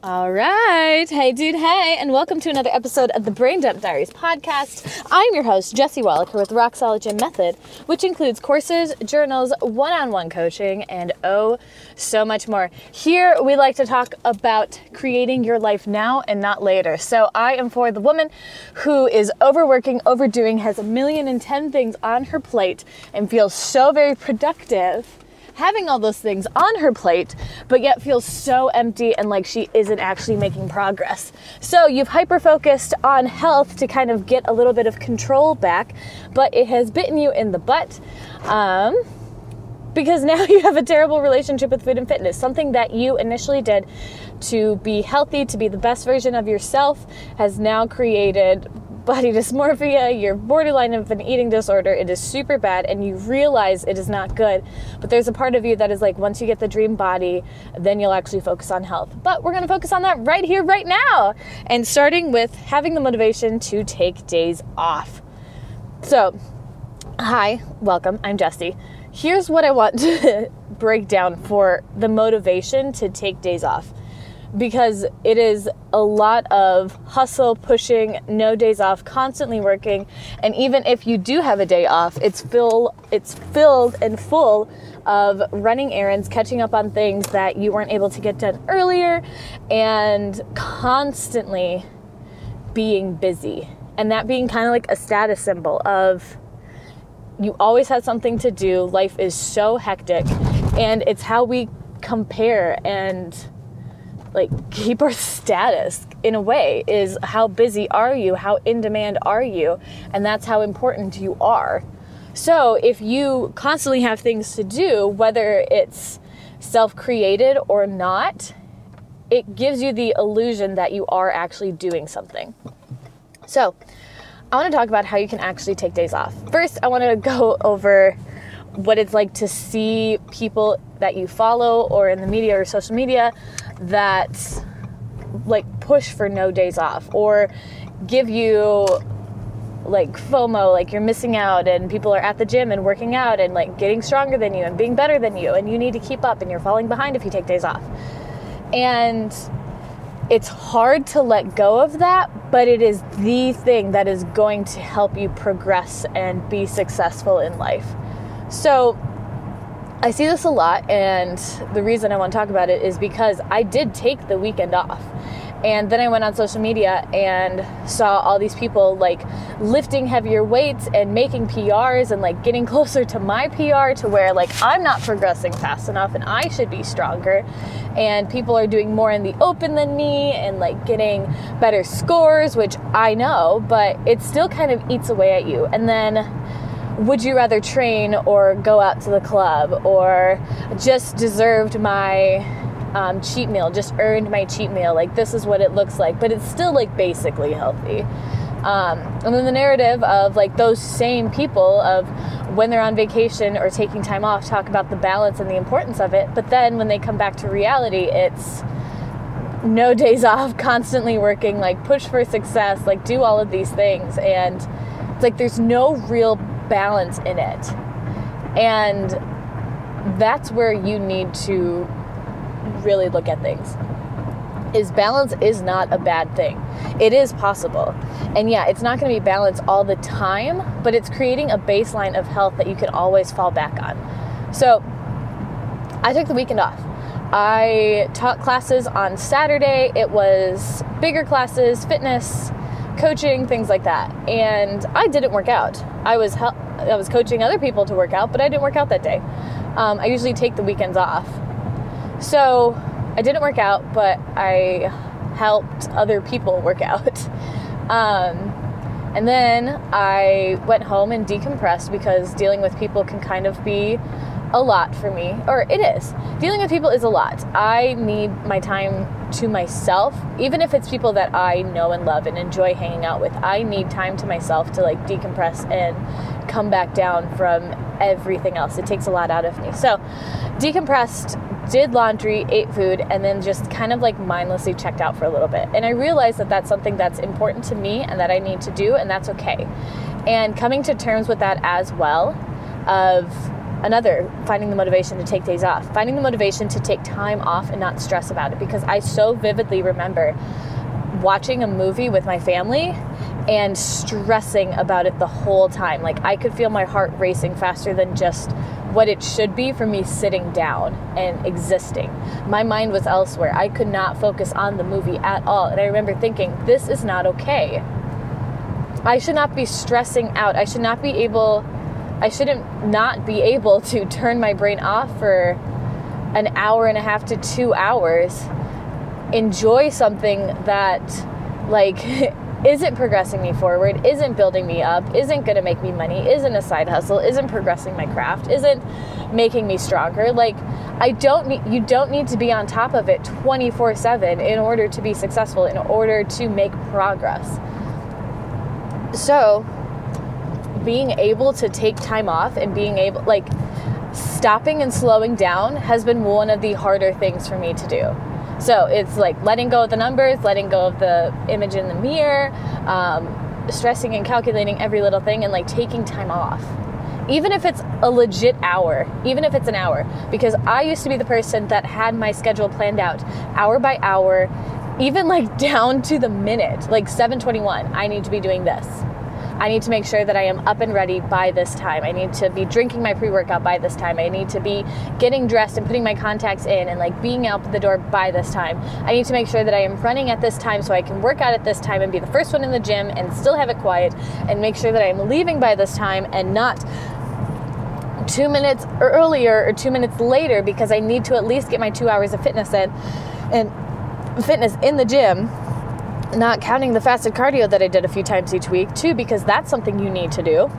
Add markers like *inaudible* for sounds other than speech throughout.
All right. Hey, dude. Hey, and welcome to another episode of the Brain Dump Diaries podcast. I'm your host, Jesse Wallaker with Rock Solid Gym Method, which includes courses, journals, one on one coaching, and oh, so much more. Here, we like to talk about creating your life now and not later. So, I am for the woman who is overworking, overdoing, has a million and ten things on her plate, and feels so very productive having all those things on her plate, but yet feels so empty and like she isn't actually making progress. So you've hyper focused on health to kind of get a little bit of control back, but it has bitten you in the butt. Um, because *laughs* now you have a terrible relationship with food and fitness. Something that you initially did to be healthy, to be the best version of yourself, has now created body dysmorphia, you're borderline of an eating disorder, it is super bad, and you realize it is not good. But there's a part of you that is like, once you get the dream body, then you'll actually focus on health. But we're gonna focus on that right here, right now. And starting with having the motivation to take days off. So, hi, welcome, I'm Jessie. Here's what I want *laughs* to break down for the motivation to take days off because it is a lot of hustle, pushing, no days off, constantly working, and even if you do have a day off, it's fill it's filled and full of running errands, catching up on things that you weren't able to get done earlier, and constantly being busy. And that being kind of like a status symbol of you always have something to do. Life is so hectic, and it's how we compare and like *laughs* keep our status in a way is how busy are you? How in demand are you? And that's how important you are. So if you constantly have things to do whether it's self-created or not it gives you the illusion that you are actually doing something. So i want to talk about how you can actually take days off. First i want to go *laughs* over what it's like to see people that you follow or in the media or social media that like push for no days off or give you like FOMO, like you're missing out, and people are at the gym and working out and like getting stronger than you and being better than you, and you need to keep up and you're falling behind if you take days off. And it's hard to let go of that, but it is the thing that is going to help you progress and be successful in life. So, I see this a lot, and the reason I want to talk about it is because I did take the weekend off. And then I went on social media and saw all these people like lifting heavier weights and making PRs and like getting *laughs* closer to my PR to where like I'm not progressing fast enough and I should be stronger. And people are doing more in the open than me and like getting better scores, which I know, but it still kind of eats away at you. And then would you rather train or go out to the club or just deserved my um, cheat meal, just earned my cheat meal. Like, this is what it looks like, but it's still like basically healthy. Um, and then the narrative of like those same people of when they're on vacation or taking time off talk about the balance and the importance of it, but then when they come back to reality, it's no days *laughs* off, constantly working, like push for success, like do all of these things. And it's like there's no real balance in it. And that's where you need to really look at things. Is balance is not a bad thing. It is possible. And yeah, it's not going to be balanced all the time, but it's creating a baseline of health that you can always fall back on. So, I took the weekend off. I taught classes on Saturday. It was bigger classes, fitness, coaching, things like that. And I didn't work out. I was I was coaching other people to work out, but I didn't work out that day. Um, I usually take the weekends off. So I didn't work out, but I helped other people work out. *laughs* Um, and then I went home and decompressed because dealing with people can kind of be a lot for me, or it is. Dealing with people is a lot. I need my time to myself, even if it's people that I know and love and enjoy hanging out with. I need time to myself to like decompress and come back down from everything else. It takes a lot out of me. So, decompressed, did laundry, ate food, and then just kind of like mindlessly checked out for a little bit. And I realized that that's something that's important to me and that I need to do, and that's okay. And coming to terms with that as well, of another finding the motivation to take days off. Finding the motivation to take time off and not stress about it because i so vividly remember watching a movie with my family and stressing about it the whole time. Like i could feel my heart racing faster than just what it should be for me sitting down and existing. My mind was elsewhere. I could not focus on the movie at all. And i remember thinking this is not okay. I should not be stressing out. I should not be able I shouldn't not be able to turn my brain off for an hour and a half to two hours, enjoy something that, like, *laughs* isn't progressing me forward, isn't building me up, isn't going to make me money, isn't a side hustle, isn't progressing my craft, isn't making me stronger. Like, I don't need, you don't need to be on top of it 24 7 in order to be successful, in order to make progress. So, being able to take time off and being able, like, stopping and slowing down has been one of the harder things for me to do. So it's like letting go of the numbers, letting go of the image in the mirror, um, stressing and calculating every little thing, and like taking time off. Even if it's a legit hour, even if it's an hour, because I used to be the person that had my schedule planned out hour by hour, even like *laughs* down to the minute, like 721, I need to be doing this. I need to make sure that I am up and ready by this time. I need to be drinking my pre workout by this time. I need to be getting dressed and putting my contacts in and like being out the door by this time. I need to make sure that I am running at this time so I can work out at this time and be the first one in the gym and still have it quiet and make sure that I'm leaving by this time and not two minutes earlier or two minutes later because I need to at least get my two hours of fitness in and fitness in the gym not counting the fasted cardio that I did a few times each week, too, because that's something you need to do.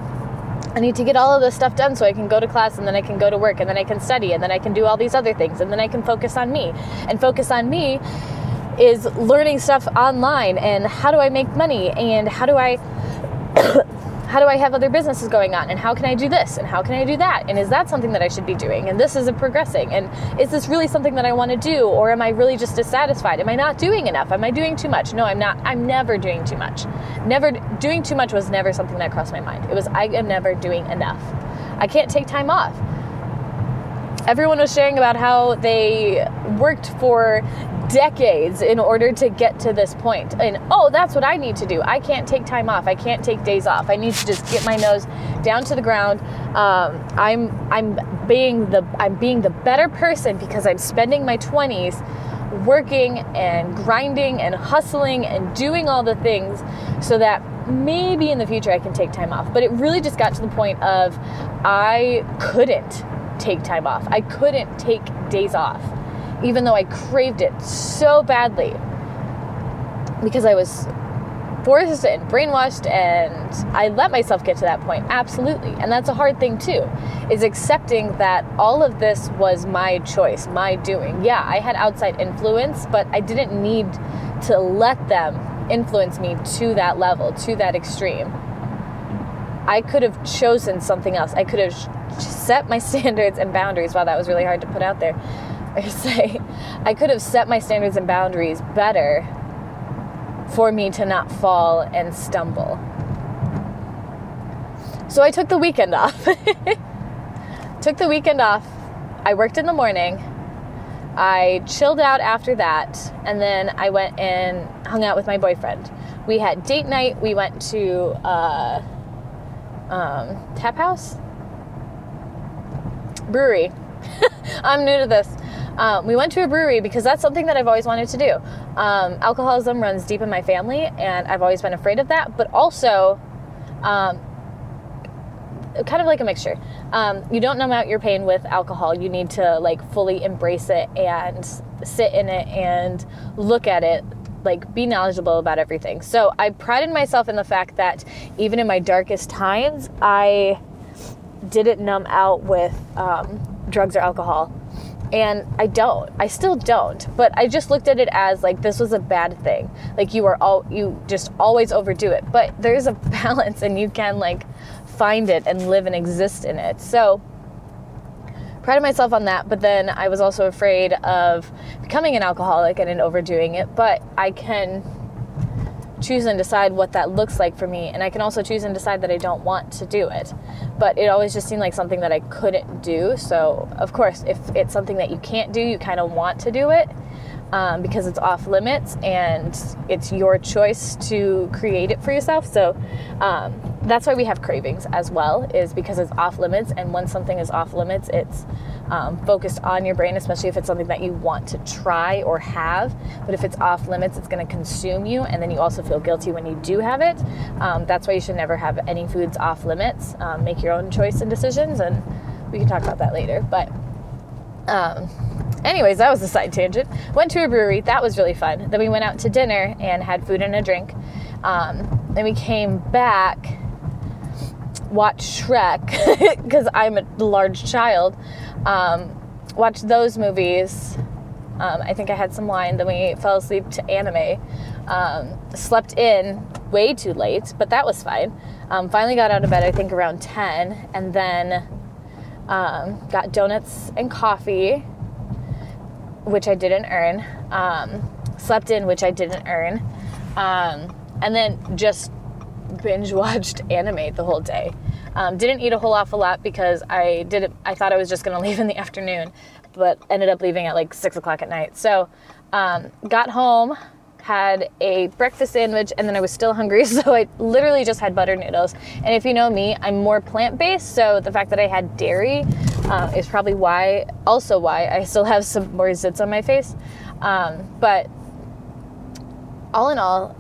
I need to get all of this stuff done so I can go to class and then I can go to work and then I can study and then I can do all these other things and then I can focus on me. And focus on me is learning stuff online and how do I make money and how do I how do I have other businesses going on? And how can I do this? And how can I do that? And is that something that I should be doing? And this isn't progressing. And is this really something that I want to do? Or am I really just dissatisfied? Am I not doing enough? Am I doing too much? No, I'm not. I'm never doing too much. Never doing too much was never something that crossed my mind. It was I am never doing enough. I can't take time off everyone was sharing about how they worked for decades in order to get to this point. And oh, that's what I need to do. I can't take time off. I can't take days off. I need to just get my nose down to the ground. Um, I'm I'm being the I'm being the better person because I'm spending my 20s working and grinding and hustling and doing all the things so that maybe in the future I can take time off. But it really just got to the point of I couldn't take time off. I couldn't take days off even though I craved it so badly because I was forced and brainwashed and I let myself get to that point. Absolutely. And that's a hard thing too, is accepting that all of this was my choice, my doing. Yeah, I had outside influence, but I didn't need to let them influence me to that level, to that extreme. I could have chosen something else. I could have set my *laughs* standards and boundaries. Wow, that was really hard to put out there. I *laughs* say, I could have set my standards and boundaries better for me to not fall and stumble. So I took the weekend *laughs* off. took the weekend off. I worked in the morning. I chilled out after that, and then I went and hung out with my boyfriend. We had date night. We went to uh, um, tap house brewery. *laughs* I'm new to this. Um, we went to a brewery because that's something that I've always wanted to do. Um, alcoholism runs deep in my family, and I've always been afraid of that, but also um, kind of like a mixture. Um, you don't numb out your pain with alcohol. You need to like fully embrace it and sit in it and look at it like be knowledgeable about everything. So I prided myself in the fact that even in my darkest times, I didn't numb out with um, drugs or alcohol and I don't. I still don't. But I just looked at it as like this was a bad thing. Like you are all you just always overdo it. But there's a *laughs* balance and you can like find it and live and exist in it. So prided myself on that, but then I was also afraid of becoming an alcoholic and in overdoing it. But I can choose and decide what that looks like for me and i can also choose and decide that i don't want to do it. But it always just seemed like something that i couldn't do so of course if it's something that you can't do you kind of want to do it um, because it's off limits and it's your choice to create it for yourself so um, that's why we have cravings as well is because it's off limits and when something is off limits it's um, focused on your brain, especially if it's something that you want to try or have. But if it's off limits, it's going to consume you, and then you also feel guilty when you do have it. Um, that's why you should never have any foods off limits. Um, make your own choice and decisions, and we can talk about that later. But, um, anyways, that was a side tangent. Went to a brewery, that was really fun. Then we went out to dinner and had food and a drink. Um, then we came back watched Shrek *laughs* because I'm a large child. Um, watched those movies. Um, I think I had some wine. Then we fell asleep to anime. Um, slept in way too late, but that was fine. Um, finally got out of bed, I think around 10, and then um, got donuts and coffee, which I didn't earn. Um, slept in, which I didn't earn. and then just binge watched *laughs* anime the whole day. Um, didn't eat a whole awful lot because I did. I thought I was just going *laughs* to leave in the afternoon, but ended up leaving at like six o'clock at night. So um, got home, had a breakfast sandwich, and then I was still hungry, *laughs* so I literally just had butter noodles. And if you know me, I'm more plant based, so the fact that I had dairy uh, is probably why, also why I still have some more zits on my face. Um, but all in all,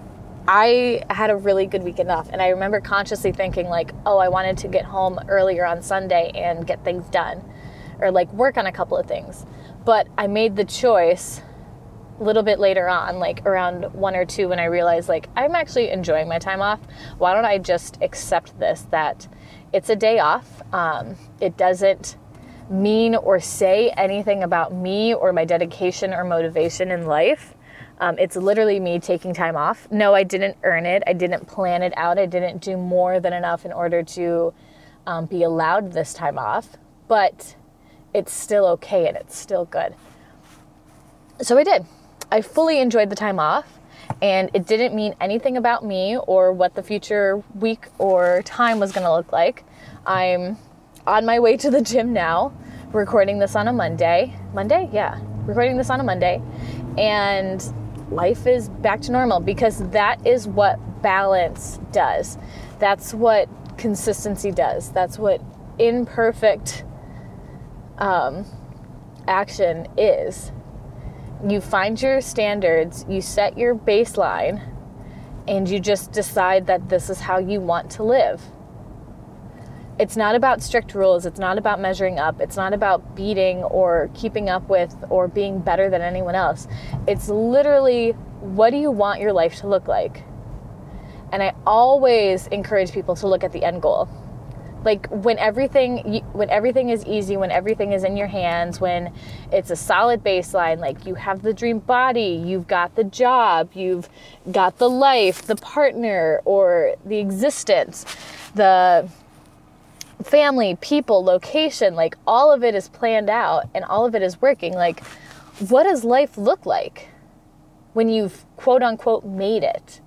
I had a really good weekend off, and I remember consciously thinking, like, oh, I wanted to get home earlier on Sunday and get things done, or like work on a couple of things. But I made the choice a little bit later on, like around one or two, when I realized, like, I'm actually enjoying my time off. Why don't I just accept this that it's a day off? Um, it doesn't mean or say anything about me or my dedication or motivation in life. Um, it's literally me taking time off. No, I didn't earn it. I didn't plan it out. I didn't do more than enough in order to um, be allowed this time off. But it's still okay and it's still good. So I did. I fully enjoyed the time off, and it didn't mean anything about me or what the future week or time was going to look like. I'm on my way to the gym now, recording this on a Monday. Monday? Yeah, recording this on a Monday. And life is back to normal because that is what balance does. That's what consistency does. That's what imperfect um, action is. You find your standards, you set your baseline, and you just decide that this is how you want to live. It's not about strict rules. It's not about measuring up. It's not about beating or keeping up with or being better than anyone else. It's literally what do you want your life to look like? And I always encourage people to look at the end goal. Like when everything when everything is easy, when everything is in your hands, when it's a solid baseline, like you have the dream body, you've got the job, you've got the life, the partner or the existence, the family, people, location, like all of it is planned out and all of it is working. Like, what does life look like when you've quote unquote made it?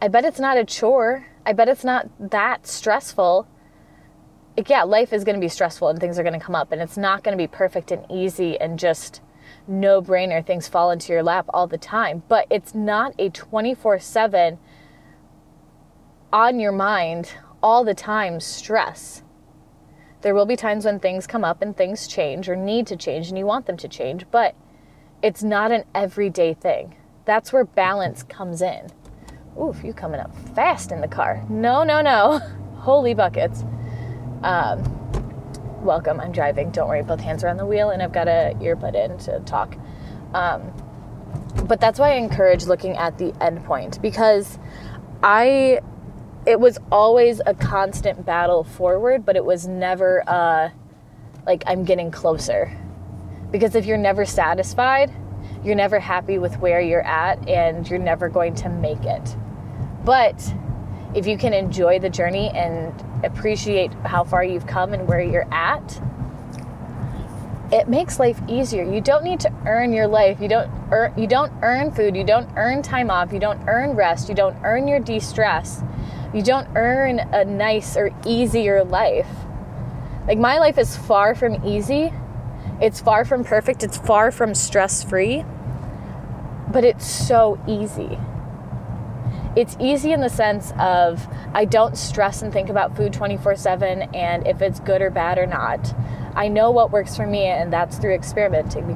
I bet it's not a chore. I bet it's not that stressful. Yeah, life is going to be stressful and things are going to come up, and it's not going to be perfect and easy and just no brainer things fall into your lap all the time. But it's not a 24 7 on your mind all the time stress. There will be times when things come up and things change or need to change and you want them to change, but it's not an everyday thing. That's where balance comes in. Oof, you coming up fast in the car. No, no, no. *laughs* Holy buckets. Um, welcome. I'm driving. Don't worry. Both hands are on the wheel, and I've got a earbud in to talk. Um, but that's why I encourage looking at the end point because I it was always a constant battle forward, but it was never uh, like I'm getting closer. Because if you're never satisfied, you're never happy with where you're at and you're never going to make it. But if you can enjoy the journey and appreciate how far you've come and where you're at, it makes life easier. You don't need to earn your life. You don't earn you don't earn food, you don't earn time off, you don't earn rest, you don't earn your de-stress. You don't earn a nice or easier life. Like my life is far from easy. It's far from perfect. It's far from stress-free. But it's so easy. It's easy in the sense of I don't stress and think about food 24 7 and if it's good or bad or not. I know what works for me, and that's through experimenting.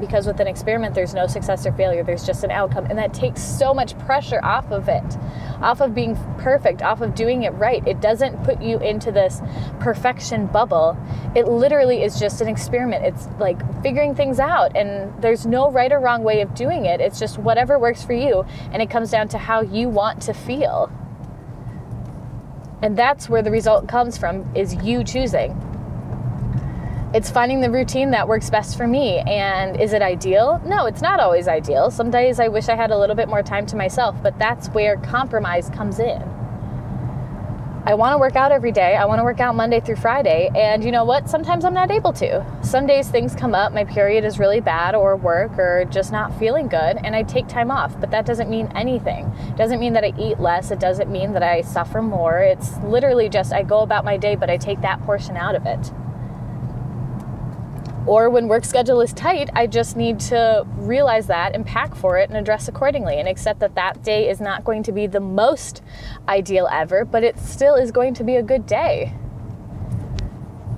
Because, with an experiment, there's no success or failure, there's just an outcome. And that takes so much pressure off of it, off of being perfect, off of doing it right. It doesn't put you into this perfection bubble. It literally is just an experiment. It's like figuring things out, and there's no right or wrong way of doing it. It's just whatever works for you, and it comes down to how you want to feel. And that's where the result comes from is you choosing it's finding the routine that works best for me. And is it ideal? No, it's not always ideal. Some days I wish I had a little bit more time to myself, but that's where compromise comes in. I want to work out every day. I want to work out Monday through Friday. And you know what? Sometimes I'm not able to. Some days things come up, my period is really bad, or work, or just not feeling good, and I take time off. But that doesn't mean anything. It doesn't mean that I eat less. It doesn't mean that I suffer more. It's literally just I go about my day, but I take that portion out of it. Or when work schedule is tight, I just need to realize that and pack for it and address accordingly and accept that that day is not going to be the most ideal ever, but it still is going to be a good day.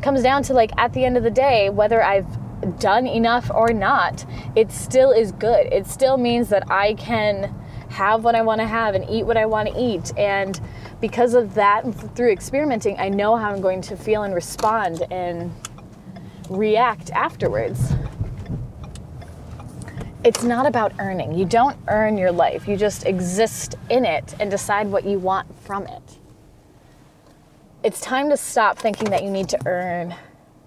comes down to like at the end of the day, whether I've done enough or not, it still is good. It still means that I can have what I want to have and eat what I want to eat. And because of that, through experimenting, I know how I'm going to feel and respond and react afterwards. It's not about earning. You don't earn your life, you just exist in it and decide what you want from it. It's time to stop thinking that you need to earn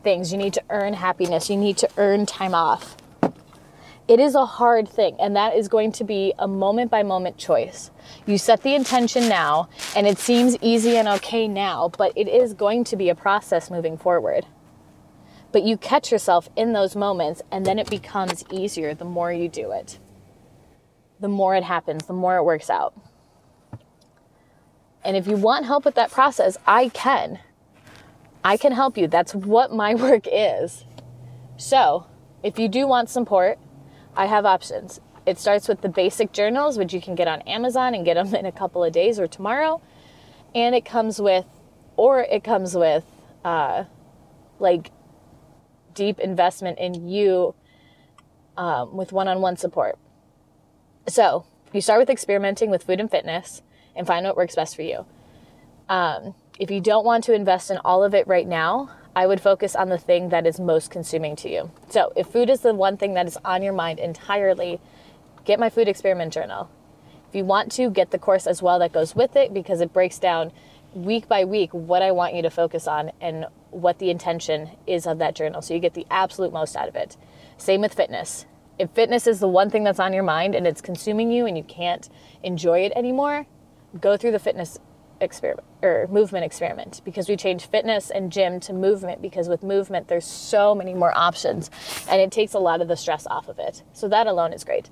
things. You need to earn happiness. You need to earn time off. It is a hard thing, and that is going to be a moment by moment choice. You set the intention now, and it seems easy and okay now, but it is going to be a process moving forward. But you catch yourself in those moments, and then it becomes easier the more you do it. The more it happens, the more it works out. And if you want help with that process, I can. I can help you. That's what my *laughs* work is. So, if you do want support, I have options. It starts with the basic journals, which you can get on Amazon and get them in a couple of days or tomorrow. And it comes with, or it comes with, uh, like deep investment in you um, with one on one support. So, you start with experimenting with food and fitness and find what works best for you. Um, if you don't want to invest in all of it right now, I would focus on the thing that is most consuming to you. So, if food is the one thing that is on your mind entirely, get my food experiment journal. If you want to, get the course as well that goes with it because it breaks down week by week what I want you to focus on and what the intention is of that journal. So you get the absolute most out of it. Same with fitness. If fitness is the one thing that's on your mind and it's consuming you and you can't enjoy it anymore, go through the fitness experiment or movement experiment because we changed fitness and gym to movement because with movement there's so many more options and it takes a lot of the stress off of it. So that alone is great.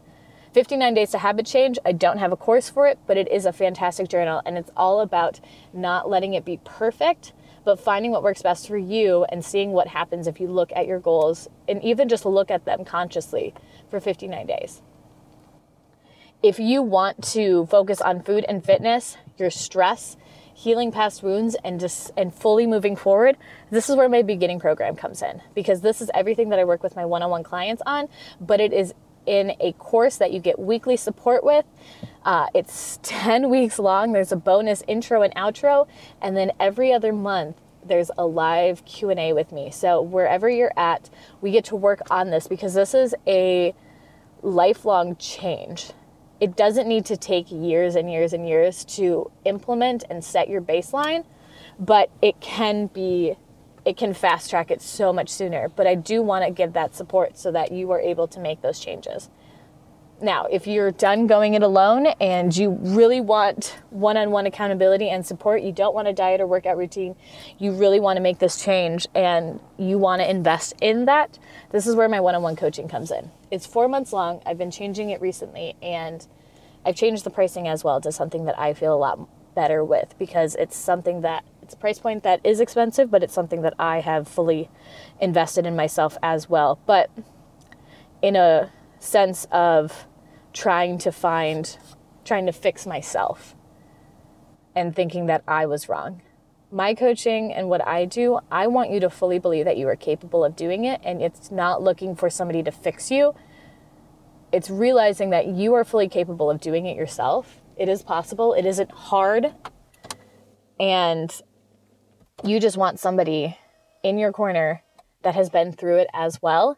59 Days to Habit Change, I don't have a course for it, but it is a fantastic journal and it's all about not letting it be perfect, but finding what works best for you and seeing what happens if you look at your goals and even just look at them consciously for 59 days. If you want to focus on food and fitness, your stress, healing past wounds and just and fully moving forward, this is where my beginning program comes in because this is everything that I work with my one-on-one clients on, but it is in a course that you get weekly support with. Uh, it's *laughs* 10 weeks long. There's a bonus intro and outro, and then every other month there's a live Q&A with me. So wherever you're at, we get to work on this because this is a lifelong change. It doesn't need to take years and years and years to implement and set your baseline, but it can be it can fast track it so much sooner. But I do want to give that support so that you are able to make those changes. Now, if you're done going it alone and you really want one on one accountability and support, you don't want a diet or workout routine, you really want to make this change and you want to invest in that, this is where my one on one coaching comes in. It's four months long. I've been changing it recently and I've changed the pricing as well to something that I feel a lot better with because it's something that it's a price point that is expensive, but it's something that I have fully invested in myself as well. But in a sense of trying to find, trying to fix myself and thinking that I was wrong. My coaching and what I do, I want you to fully believe that you are capable of doing it. And it's not looking for somebody to fix you, it's realizing that you are fully capable of doing it yourself. It is possible, it isn't hard. And you just want somebody in your corner that has been through it as well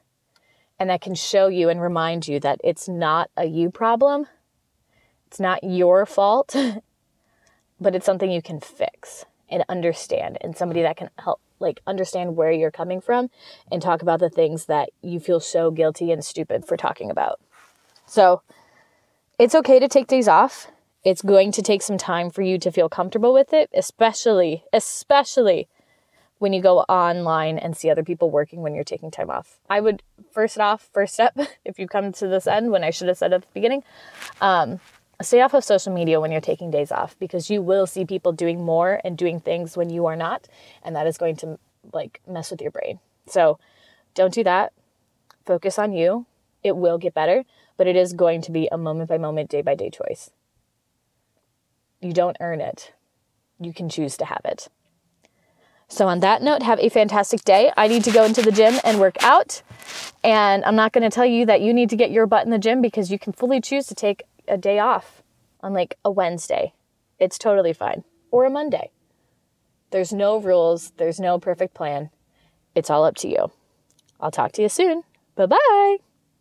and that can show you and remind you that it's not a you problem. It's not your fault, *laughs* but it's something you can fix and understand and somebody that can help like understand where you're coming from and talk about the things that you feel so guilty and stupid for talking about. So, it's okay to take days off. It's going to take some time for you to feel comfortable with it, especially especially when you go online and see other people working when you're taking time off. I would first off, first step, *laughs* if you come to this end when I should have said at the beginning, um, stay off of social media when you're taking days off because you will see people doing more and doing things when you are not, and that is going to like mess with your brain. So don't do that. Focus on you. It will get better, but it is going to be a moment by moment, day by day choice. You don't earn it. You can choose to have it. So, on that note, have a fantastic day. I need to go into the gym and work out. And I'm not going to tell you that you need to get your butt in the gym because you can fully choose to take a day off on like a Wednesday. It's totally fine. Or a Monday. There's no rules, there's no perfect plan. It's all up to you. I'll talk to you soon. Bye bye.